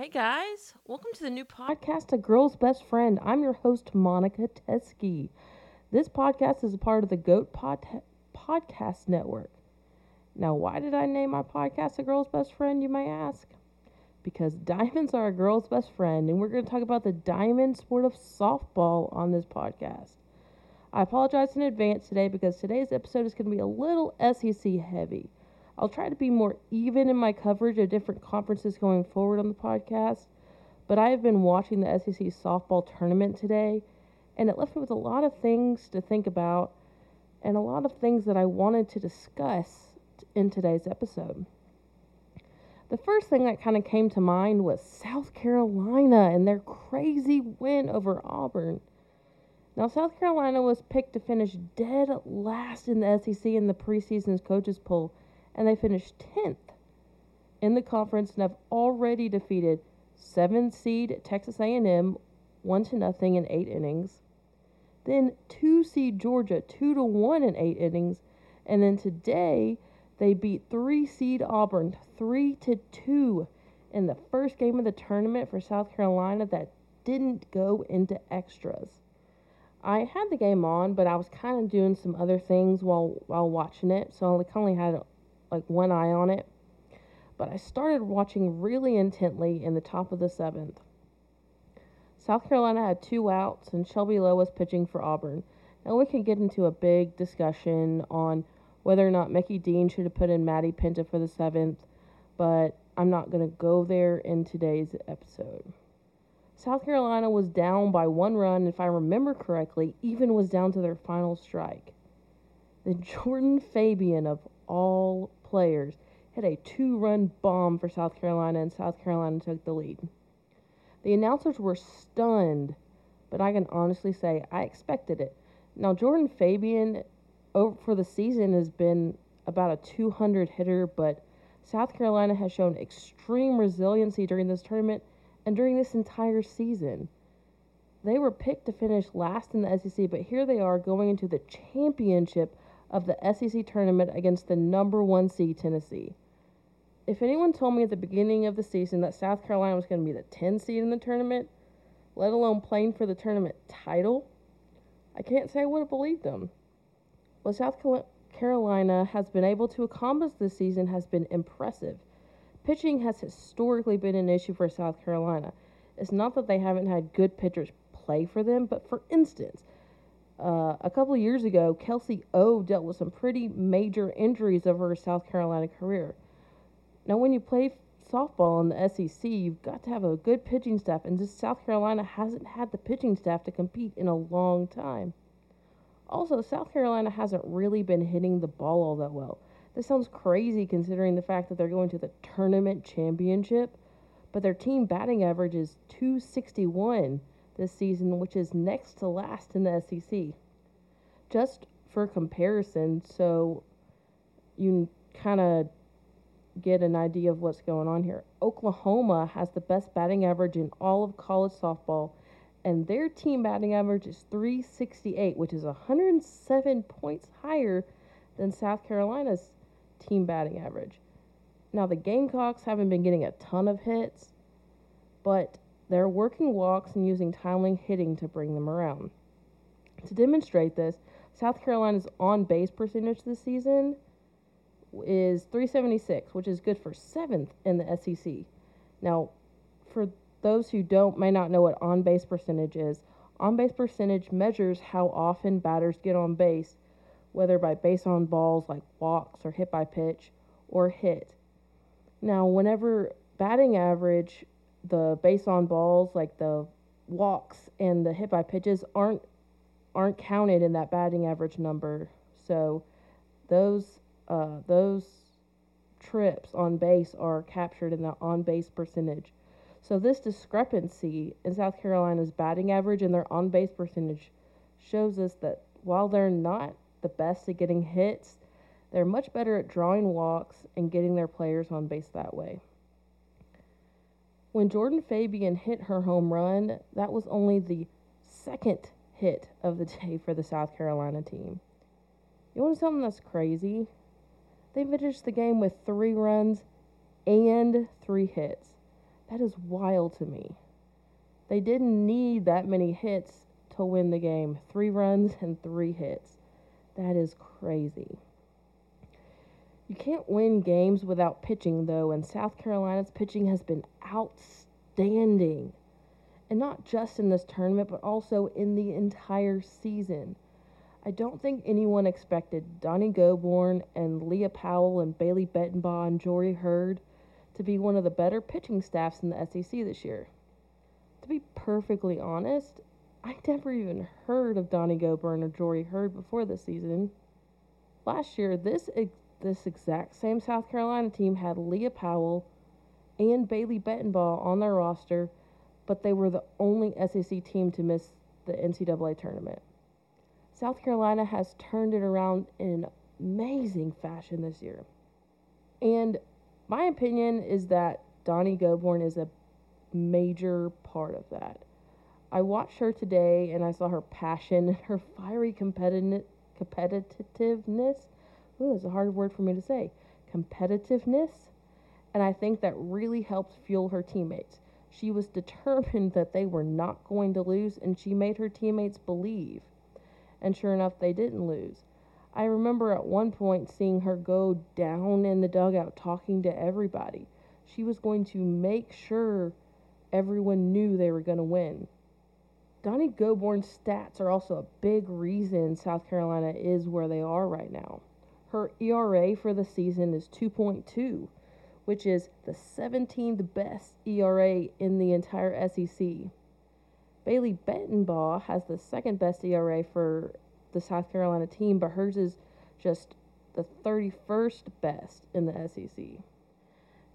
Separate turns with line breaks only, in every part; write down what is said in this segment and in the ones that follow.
Hey guys, welcome to the new podcast, A Girl's Best Friend. I'm your host, Monica Teskey. This podcast is a part of the GOAT pod- Podcast Network. Now, why did I name my podcast A Girl's Best Friend, you may ask? Because diamonds are a girl's best friend, and we're going to talk about the diamond sport of softball on this podcast. I apologize in advance today because today's episode is going to be a little SEC heavy. I'll try to be more even in my coverage of different conferences going forward on the podcast. But I have been watching the SEC softball tournament today, and it left me with a lot of things to think about and a lot of things that I wanted to discuss in today's episode. The first thing that kind of came to mind was South Carolina and their crazy win over Auburn. Now, South Carolina was picked to finish dead last in the SEC in the preseason's coaches poll and they finished 10th in the conference and have already defeated 7 seed Texas A&M 1 to nothing in 8 innings. Then 2 seed Georgia 2 to 1 in 8 innings and then today they beat 3 seed Auburn 3 to 2 in the first game of the tournament for South Carolina that didn't go into extras. I had the game on, but I was kind of doing some other things while while watching it, so I only had like one eye on it. But I started watching really intently in the top of the seventh. South Carolina had two outs, and Shelby Lowe was pitching for Auburn. Now we can get into a big discussion on whether or not Mickey Dean should have put in Maddie Penta for the seventh, but I'm not going to go there in today's episode. South Carolina was down by one run, if I remember correctly, even was down to their final strike. Then Jordan Fabian, of all players, hit a two run bomb for South Carolina, and South Carolina took the lead. The announcers were stunned, but I can honestly say I expected it. Now, Jordan Fabian over for the season has been about a 200 hitter, but South Carolina has shown extreme resiliency during this tournament and during this entire season. They were picked to finish last in the SEC, but here they are going into the championship of the SEC tournament against the number one seed Tennessee. If anyone told me at the beginning of the season that South Carolina was going to be the 10 seed in the tournament, let alone playing for the tournament title, I can't say I would have believed them. What South Carolina has been able to accomplish this season has been impressive. Pitching has historically been an issue for South Carolina. It's not that they haven't had good pitchers play for them, but for instance, uh, a couple years ago, Kelsey O dealt with some pretty major injuries over her South Carolina career. Now, when you play softball in the SEC, you've got to have a good pitching staff, and just South Carolina hasn't had the pitching staff to compete in a long time. Also, South Carolina hasn't really been hitting the ball all that well. This sounds crazy considering the fact that they're going to the tournament championship, but their team batting average is 261 this season, which is next to last in the SEC. Just for comparison, so you kind of get an idea of what's going on here. Oklahoma has the best batting average in all of college softball, and their team batting average is 368, which is 107 points higher than South Carolina's team batting average. Now, the Gamecocks haven't been getting a ton of hits, but they're working walks and using timely hitting to bring them around. To demonstrate this, South Carolina's on base percentage this season is 376, which is good for seventh in the SEC. Now, for those who don't may not know what on base percentage is, on base percentage measures how often batters get on base, whether by base on balls like walks or hit by pitch or hit. Now, whenever batting average the base on balls, like the walks and the hit by pitches, aren't aren't counted in that batting average number. So those uh, those trips on base are captured in the on base percentage. So this discrepancy in South Carolina's batting average and their on base percentage shows us that while they're not the best at getting hits, they're much better at drawing walks and getting their players on base that way. When Jordan Fabian hit her home run, that was only the second hit of the day for the South Carolina team. You want something that's crazy? They finished the game with three runs and three hits. That is wild to me. They didn't need that many hits to win the game three runs and three hits. That is crazy. You can't win games without pitching, though, and South Carolina's pitching has been outstanding. And not just in this tournament, but also in the entire season. I don't think anyone expected Donnie Gobourne and Leah Powell and Bailey Betenbaugh and Jori Heard to be one of the better pitching staffs in the SEC this year. To be perfectly honest, I never even heard of Donnie Gobourne or Jori Heard before this season. Last year, this this exact same South Carolina team had Leah Powell and Bailey Betenbaugh on their roster, but they were the only SEC team to miss the NCAA tournament. South Carolina has turned it around in amazing fashion this year. And my opinion is that Donnie Gobourne is a major part of that. I watched her today and I saw her passion and her fiery competitive competitiveness. Ooh, that's a hard word for me to say. Competitiveness. And I think that really helped fuel her teammates. She was determined that they were not going to lose, and she made her teammates believe and sure enough, they didn't lose. I remember at one point seeing her go down in the dugout talking to everybody. She was going to make sure everyone knew they were going to win. Donnie Gobourne's stats are also a big reason South Carolina is where they are right now. Her ERA for the season is 2.2, which is the 17th best ERA in the entire SEC. Bailey Betenbaugh has the second best ERA for the South Carolina team, but hers is just the 31st best in the SEC.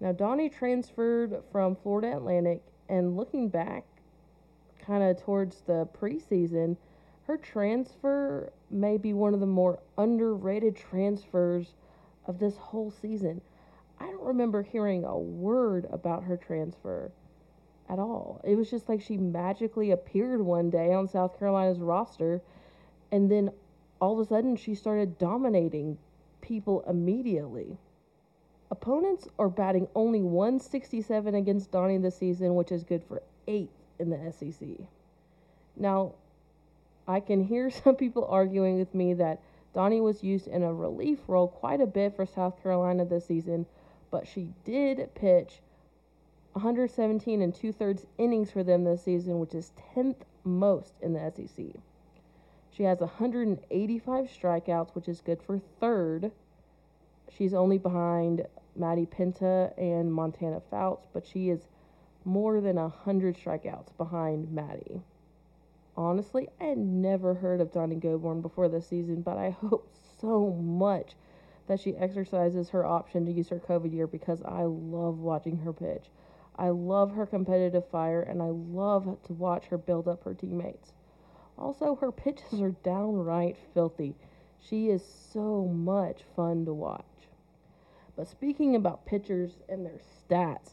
Now, Donnie transferred from Florida Atlantic, and looking back kind of towards the preseason, her transfer may be one of the more underrated transfers of this whole season. I don't remember hearing a word about her transfer at all. It was just like she magically appeared one day on South Carolina's roster, and then all of a sudden she started dominating people immediately. Opponents are batting only 167 against Donnie this season, which is good for eighth in the SEC. Now, I can hear some people arguing with me that Donnie was used in a relief role quite a bit for South Carolina this season, but she did pitch 117 and two thirds innings for them this season, which is 10th most in the SEC. She has 185 strikeouts, which is good for third. She's only behind Maddie Penta and Montana Fouts, but she is more than 100 strikeouts behind Maddie. Honestly, I had never heard of Donnie Gobourne before this season, but I hope so much that she exercises her option to use her COVID year because I love watching her pitch. I love her competitive fire and I love to watch her build up her teammates. Also, her pitches are downright filthy. She is so much fun to watch. But speaking about pitchers and their stats,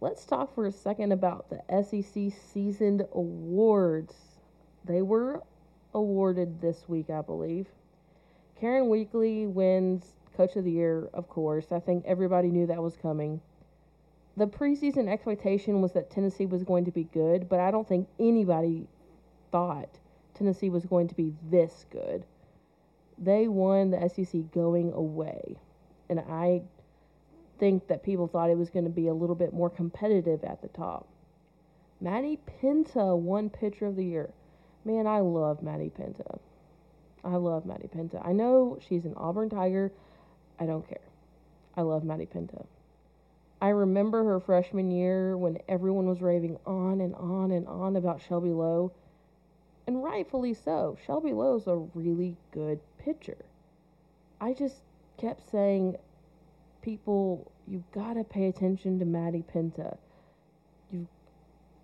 let's talk for a second about the SEC Seasoned Awards. They were awarded this week, I believe. Karen Weekly wins Coach of the Year, of course. I think everybody knew that was coming the preseason expectation was that Tennessee was going to be good, but I don't think anybody thought Tennessee was going to be this good. They won the SEC going away, and I think that people thought it was going to be a little bit more competitive at the top. Maddie Penta won Pitcher of the Year. Man, I love Maddie Penta. I love Maddie Penta. I know she's an Auburn Tiger. I don't care. I love Maddie Penta. I remember her freshman year when everyone was raving on and on and on about Shelby Lowe. And rightfully so. Shelby Lowe's a really good pitcher. I just kept saying, people, you've got to pay attention to Maddie Penta. You,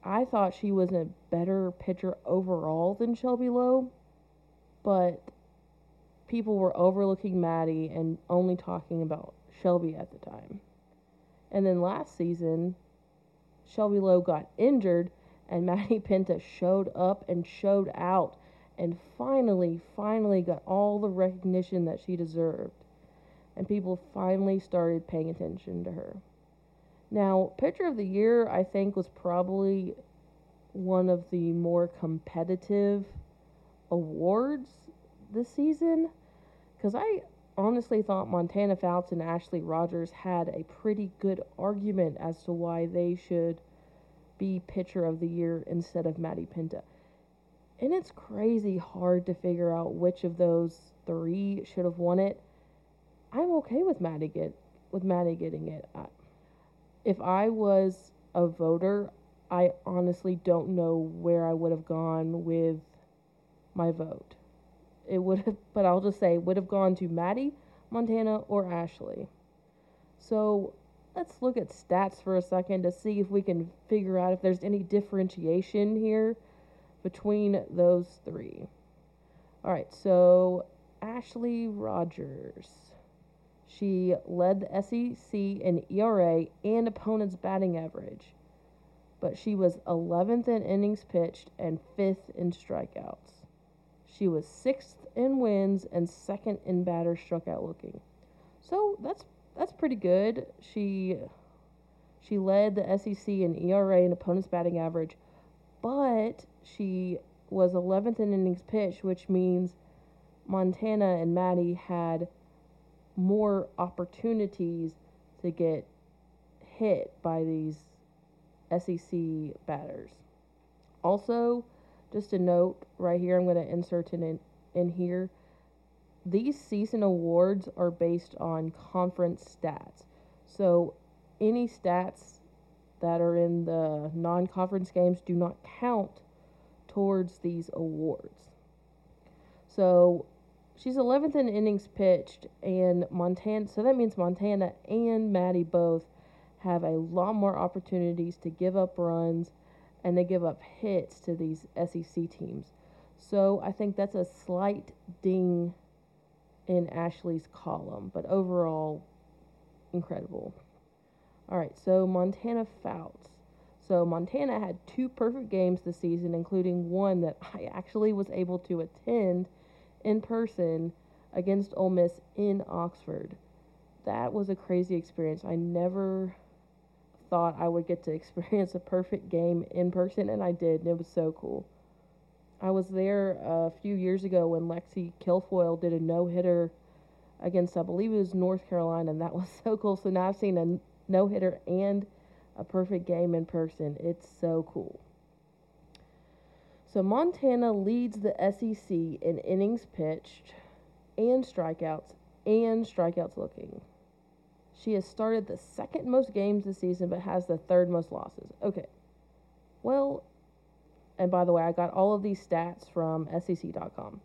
I thought she was a better pitcher overall than Shelby Lowe, but people were overlooking Maddie and only talking about Shelby at the time. And then last season, Shelby Lowe got injured, and Maddie Penta showed up and showed out and finally, finally got all the recognition that she deserved. And people finally started paying attention to her. Now, pitcher of the year, I think, was probably one of the more competitive awards this season because I honestly thought Montana Fouts and Ashley Rogers had a pretty good argument as to why they should be pitcher of the year instead of Maddie Penta. And it's crazy hard to figure out which of those three should have won it. I'm okay with Maddie get with Maddie getting it. I, if I was a voter, I honestly don't know where I would have gone with my vote. It would have, but I'll just say, would have gone to Maddie, Montana, or Ashley. So let's look at stats for a second to see if we can figure out if there's any differentiation here between those three. All right, so Ashley Rogers. She led the SEC in ERA and opponent's batting average, but she was 11th in innings pitched and 5th in strikeouts. She was 6th in wins and 2nd in batters struck out looking. So that's that's pretty good. She she led the SEC in ERA and opponent's batting average, but she was 11th in innings pitched, which means Montana and Maddie had more opportunities to get hit by these SEC batters. Also, just a note right here, I'm going to insert it in, in here. These season awards are based on conference stats. So, any stats that are in the non conference games do not count towards these awards. So, she's 11th in innings pitched, and Montana. So that means Montana and Maddie both have a lot more opportunities to give up runs, and they give up hits to these SEC teams. So I think that's a slight ding in Ashley's column, but overall, incredible. All right, so Montana Fouts. So Montana had two perfect games this season, including one that I actually was able to attend in person against Ole Miss in Oxford. That was a crazy experience. I never thought I would get to experience a perfect game in person, and I did, and it was so cool. I was there a few years ago when Lexi Kilfoyle did a no hitter against, I believe it was North Carolina, and that was so cool. So now I've seen a no hitter and a perfect game in person. It's so cool. So Montana leads the SEC in innings pitched and strikeouts and strikeouts looking. She has started the second most games this season but has the third most losses. Okay. Well, and by the way, I got all of these stats from SEC.com.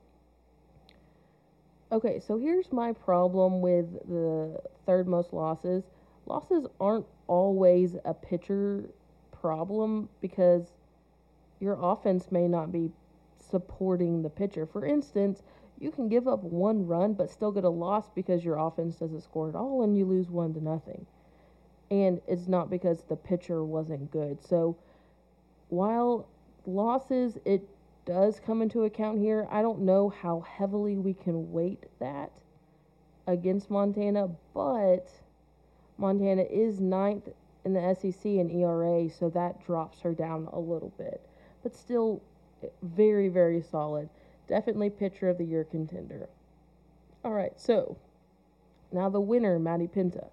Okay, so here's my problem with the third most losses. Losses aren't always a pitcher problem because your offense may not be supporting the pitcher. For instance, you can give up one run but still get a loss because your offense doesn't score at all and you lose one to nothing. And it's not because the pitcher wasn't good. So while losses it does come into account here, I don't know how heavily we can weight that against Montana, but Montana is ninth in the SEC in ERA, so that drops her down a little bit but still very, very solid. Definitely pitcher of the year contender. All right, so now the winner, Maddie Penta.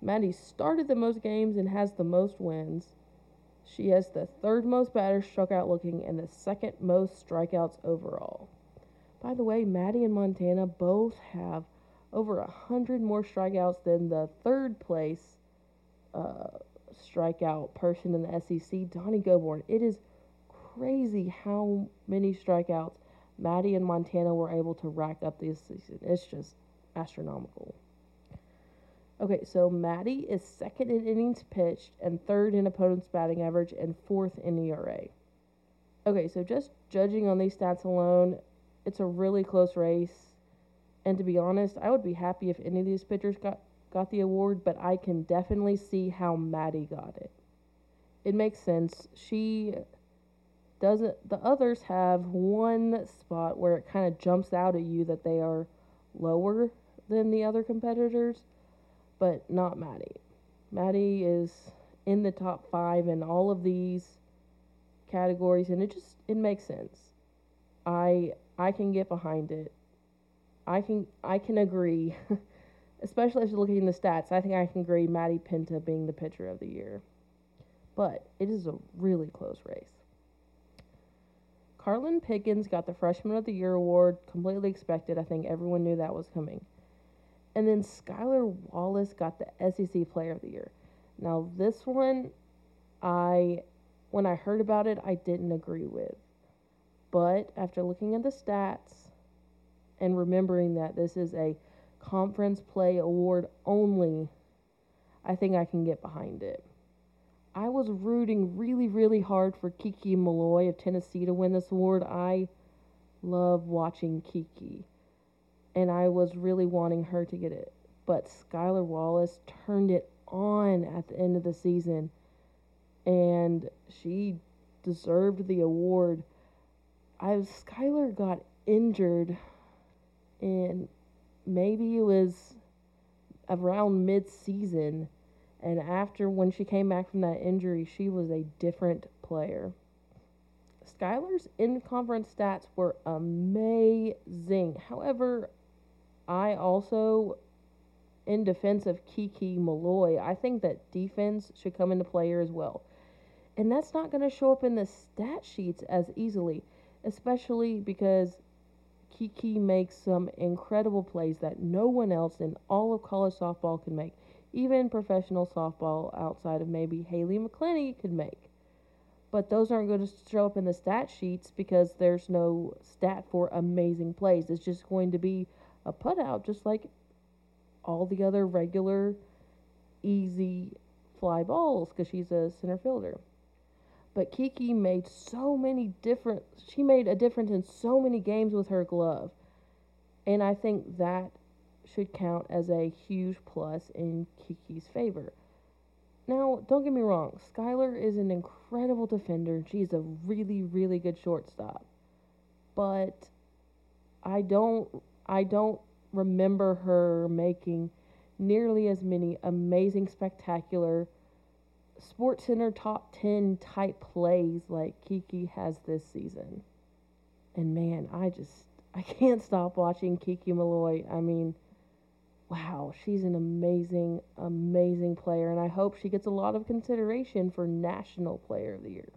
Maddie started the most games and has the most wins. She has the third most batters struck out looking and the second most strikeouts overall. By the way, Maddie and Montana both have over a hundred more strikeouts than the third place uh, strikeout person in the SEC, Donnie Gobourne. It is crazy how many strikeouts Maddie and Montana were able to rack up this season. It's just astronomical. Okay, so Maddie is second in innings pitched and third in opponent's batting average and fourth in ERA. Okay, so just judging on these stats alone, it's a really close race. And to be honest, I would be happy if any of these pitchers got, got the award, but I can definitely see how Maddie got it. It makes sense. She doesn't the others have one spot where it kind of jumps out at you that they are lower than the other competitors, but not Maddie. Maddie is in the top five in all of these categories, and it just it makes sense. I I can get behind it. I can I can agree, especially if you're looking at the stats. I think I can agree Maddie Penta being the pitcher of the year, but it is a really close race. Carlin Pickens got the Freshman of the Year award, completely expected. I think everyone knew that was coming. And then Skylar Wallace got the SEC Player of the Year. Now, this one, I, when I heard about it, I didn't agree with. But after looking at the stats and remembering that this is a conference play award only, I think I can get behind it. I was rooting really, really hard for Kiki Milloy of Tennessee to win this award. I love watching Kiki, and I was really wanting her to get it. But Skylar Wallace turned it on at the end of the season, and she deserved the award. I Skylar got injured, and maybe it was around mid-season and after when she came back from that injury, she was a different player. Skylar's in conference stats were amazing. However, I also, in defense of Kiki Milloy, I think that defense should come into play as well. And that's not going to show up in the stat sheets as easily, especially because Kiki makes some incredible plays that no one else in all of college softball can make even professional softball outside of maybe Haylie McCleney could make. But those aren't going to show up in the stat sheets because there's no stat for amazing plays. It's just going to be a putout, just like all the other regular, easy fly balls because she's a center fielder. But Kiki made so many different, she made a difference in so many games with her glove. And I think that should count as a huge plus in Kiki's favor. Now, don't get me wrong, Skylar is an incredible defender. She's a really, really good shortstop. But I don't I don't remember her making nearly as many amazing, spectacular Sports Center top 10 type plays like Kiki has this season. And man, I just I can't stop watching Kiki Milloy. I mean, wow, she's an amazing, amazing player, and I hope she gets a lot of consideration for National Player of the Year.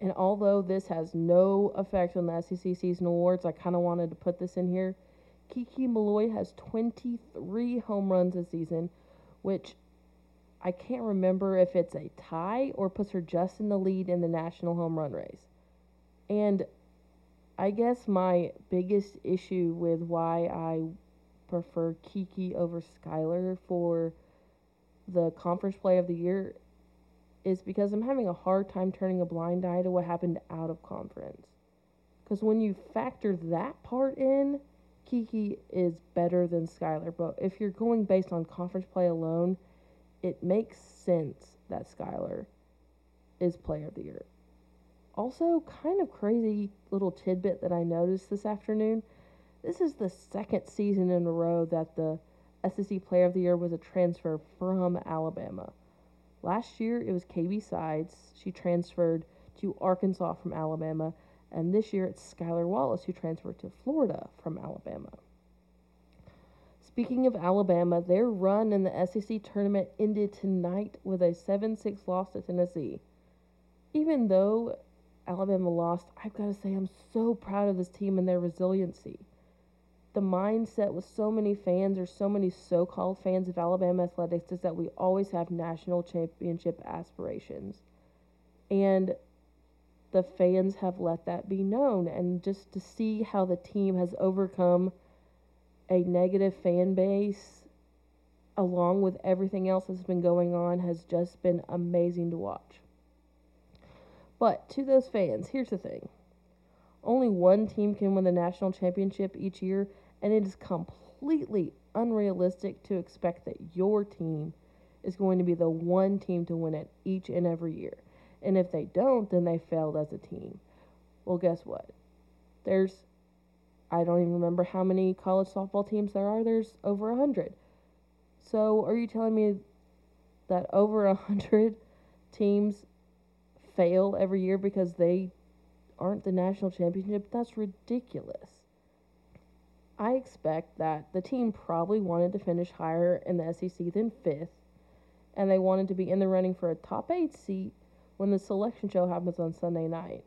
And although this has no effect on the SEC season awards, I kind of wanted to put this in here. Kiki Milloy has 23 home runs this season, which I can't remember if it's a tie or puts her just in the lead in the national home run race. And I guess my biggest issue with why I prefer Kiki over Skylar for the conference play of the year is because I'm having a hard time turning a blind eye to what happened out of conference. Because when you factor that part in, Kiki is better than Skylar. But if you're going based on conference play alone, it makes sense that Skylar is player of the year. Also, kind of crazy little tidbit that I noticed this afternoon this is the second season in a row that the SEC Player of the Year was a transfer from Alabama. Last year it was KB Sides. She transferred to Arkansas from Alabama. And this year it's Skylar Wallace who transferred to Florida from Alabama. Speaking of Alabama, their run in the SEC tournament ended tonight with a 7 6 loss to Tennessee. Even though Alabama lost, I've got to say I'm so proud of this team and their resiliency the mindset with so many fans or so many so-called fans of Alabama athletics is that we always have national championship aspirations. And the fans have let that be known and just to see how the team has overcome a negative fan base along with everything else that's been going on has just been amazing to watch. But to those fans, here's the thing. Only one team can win the national championship each year, and it is completely unrealistic to expect that your team is going to be the one team to win it each and every year. And if they don't, then they failed as a team. Well, guess what? There's, I don't even remember how many college softball teams there are. There's over a hundred. So are you telling me that over a hundred teams fail every year because they aren't the national championship, that's ridiculous. I expect that the team probably wanted to finish higher in the SEC than fifth, and they wanted to be in the running for a top eight seat when the selection show happens on Sunday night.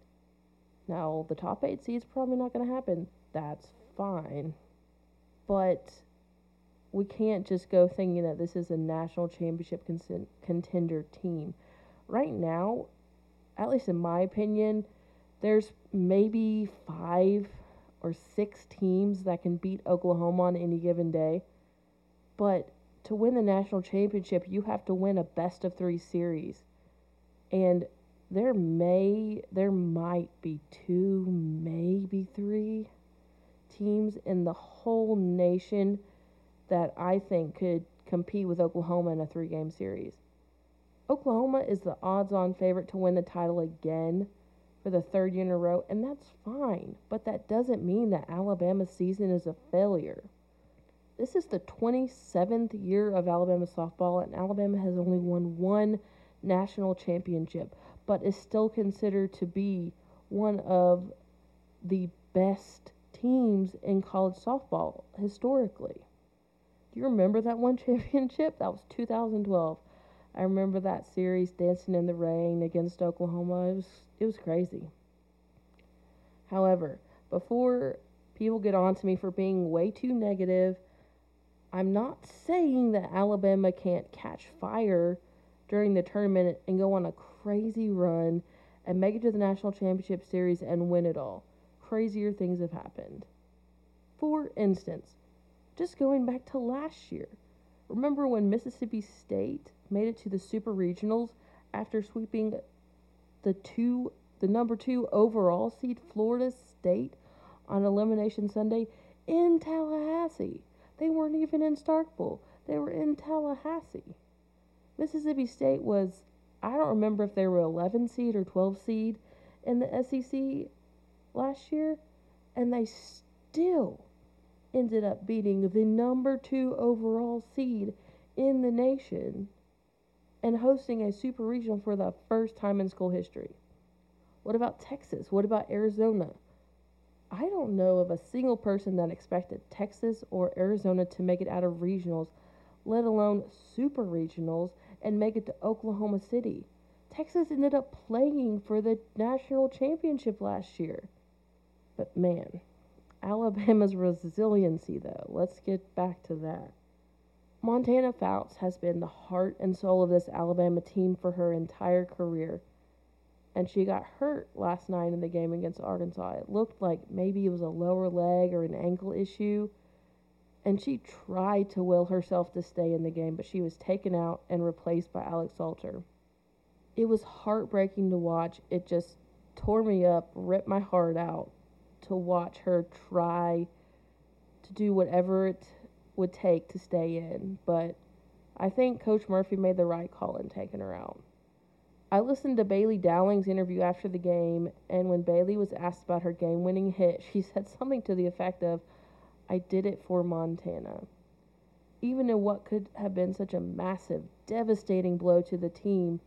Now, the top eight seed is probably not going to happen. That's fine. But we can't just go thinking that this is a national championship con- contender team. Right now, at least in my opinion, there's maybe five or six teams that can beat Oklahoma on any given day. But to win the national championship, you have to win a best of three series. And there may, there might be two, maybe three teams in the whole nation that I think could compete with Oklahoma in a three game series. Oklahoma is the odds on favorite to win the title again for the third year in a row, and that's fine, but that doesn't mean that Alabama's season is a failure. This is the 27th year of Alabama softball, and Alabama has only won one national championship, but is still considered to be one of the best teams in college softball historically. Do you remember that one championship? That was 2012. I remember that series dancing in the rain against Oklahoma. It was it was crazy. However, before people get on to me for being way too negative, I'm not saying that Alabama can't catch fire during the tournament and go on a crazy run and make it to the national championship series and win it all. Crazier things have happened. For instance, just going back to last year, remember when Mississippi State made it to the Super Regionals after sweeping the two the number 2 overall seed Florida State on elimination Sunday in Tallahassee. They weren't even in Starkville. They were in Tallahassee. Mississippi State was I don't remember if they were 11 seed or 12 seed in the SEC last year and they still ended up beating the number 2 overall seed in the nation and hosting a super regional for the first time in school history. What about Texas? What about Arizona? I don't know of a single person that expected Texas or Arizona to make it out of regionals, let alone super regionals, and make it to Oklahoma City. Texas ended up playing for the national championship last year. But man, Alabama's resiliency, though, let's get back to that. Montana Fouts has been the heart and soul of this Alabama team for her entire career. And she got hurt last night in the game against Arkansas. It looked like maybe it was a lower leg or an ankle issue. And she tried to will herself to stay in the game, but she was taken out and replaced by Alex Salter. It was heartbreaking to watch. It just tore me up, ripped my heart out to watch her try to do whatever it would take to stay in, but I think Coach Murphy made the right call in taking her out. I listened to Bailey Dowling's interview after the game, and when Bailey was asked about her game winning hit, she said something to the effect of, I did it for Montana. Even in what could have been such a massive, devastating blow to the team,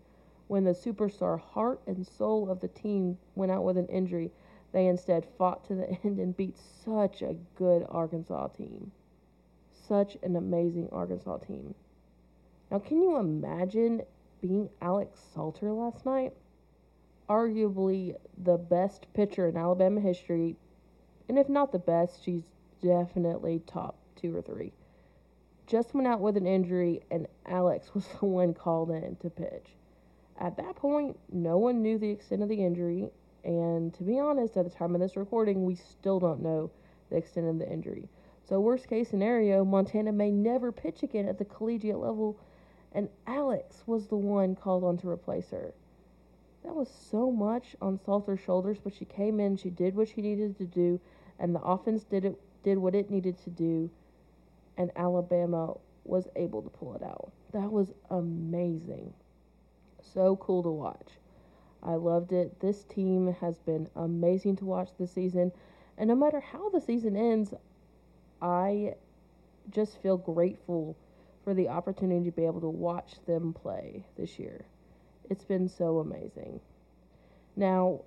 when the superstar heart and soul of the team went out with an injury, they instead fought to the end and beat such a good Arkansas team such an amazing Arkansas team. Now, can you imagine being Alex Salter last night? Arguably the best pitcher in Alabama history, and if not the best, she's definitely top two or three. Just went out with an injury, and Alex was the one called in to pitch. At that point, no one knew the extent of the injury, and to be honest, at the time of this recording, we still don't know the extent of the injury. So, worst case scenario, Montana may never pitch again at the collegiate level, and Alex was the one called on to replace her. That was so much on Salter's shoulders, but she came in, she did what she needed to do, and the offense did it did what it needed to do, and Alabama was able to pull it out. That was amazing. So cool to watch. I loved it. This team has been amazing to watch this season. And no matter how the season ends, I just feel grateful for the opportunity to be able to watch them play this year. It's been so amazing. Now,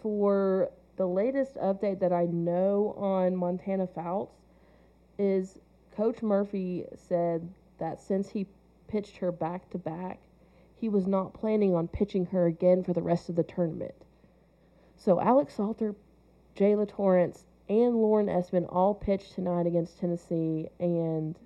for the latest update that I know on Montana Fouts is Coach Murphy said that since he pitched her back to back, he was not planning on pitching her again for the rest of the tournament. So Alex Salter, Jaala Torrence, and Lauren Esman all pitched tonight against Tennessee, and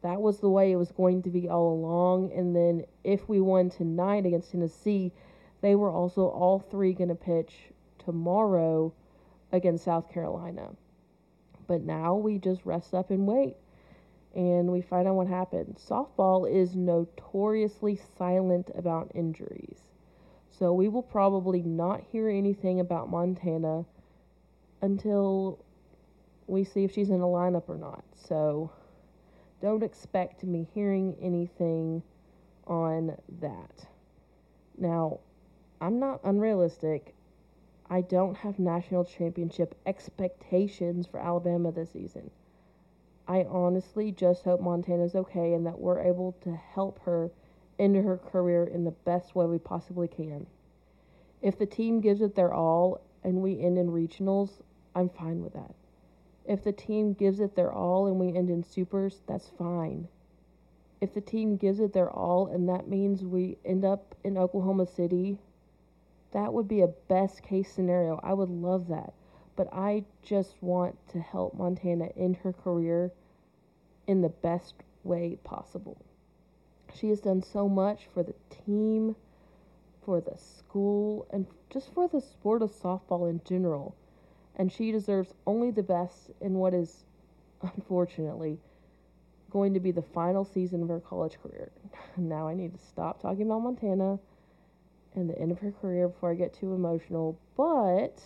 that was the way it was going to be all along. And then if we won tonight against Tennessee, they were also all three going to pitch tomorrow against South Carolina. But now we just rest up and wait and we find out what happened. Softball is notoriously silent about injuries. So we will probably not hear anything about Montana until we see if she's in a lineup or not. So don't expect me hearing anything on that. Now, I'm not unrealistic. I don't have national championship expectations for Alabama this season. I honestly just hope Montana's okay and that we're able to help her into her career in the best way we possibly can. If the team gives it their all and we end in regionals, I'm fine with that. If the team gives it their all and we end in supers, that's fine. If the team gives it their all and that means we end up in Oklahoma City, that would be a best case scenario. I would love that. But I just want to help Montana end her career in the best way possible. She has done so much for the team, for the school, and just for the sport of softball in general. And she deserves only the best in what is, unfortunately, going to be the final season of her college career. Now I need to stop talking about Montana and the end of her career before I get too emotional. But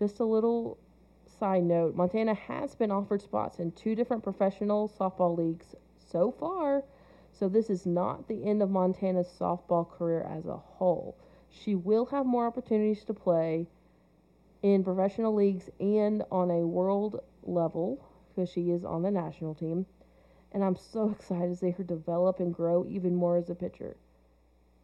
just a little side note Montana has been offered spots in two different professional softball leagues so far. So this is not the end of Montana's softball career as a whole. She will have more opportunities to play in professional leagues and on a world level because she is on the national team. And I'm so excited to see her develop and grow even more as a pitcher.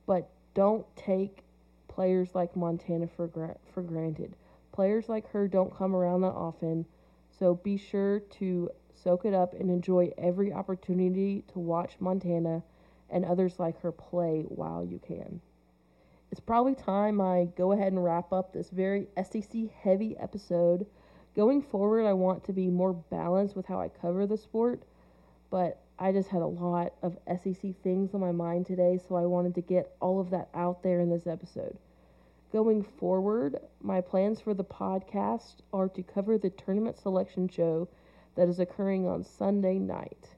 But don't take players like Montana for gra- for granted. Players like her don't come around that often, so be sure to soak it up and enjoy every opportunity to watch Montana and others like her play while you can. It's probably time I go ahead and wrap up this very SEC heavy episode. Going forward, I want to be more balanced with how I cover the sport, but I just had a lot of SEC things on my mind today, so I wanted to get all of that out there in this episode. Going forward, my plans for the podcast are to cover the tournament selection show that is occurring on Sunday night.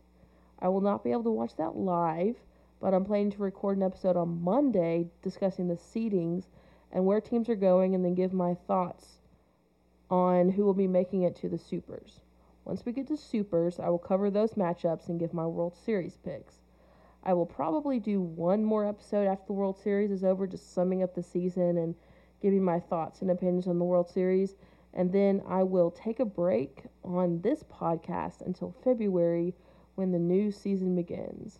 I will not be able to watch that live, but I'm planning to record an episode on Monday discussing the seedings and where teams are going and then give my thoughts on who will be making it to the Supers. Once we get to Supers, I will cover those matchups and give my World Series picks. I will probably do one more episode after the World Series is over, just summing up the season and giving my thoughts and opinions on the World Series. And then I will take a break on this podcast until February when the new season begins.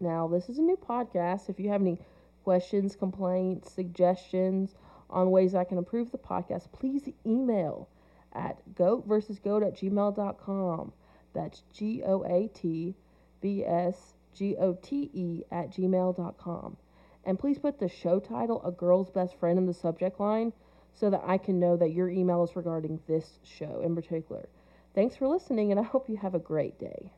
Now, this is a new podcast. If you have any questions, complaints, suggestions on ways I can improve the podcast, please email at goat versus goat at gmail.com. That's G O A T V S G O T E at gmail.com. And please put the show title, A Girl's Best Friend, in the subject line so that I can know that your email is regarding this show in particular. Thanks for listening, and I hope you have a great day.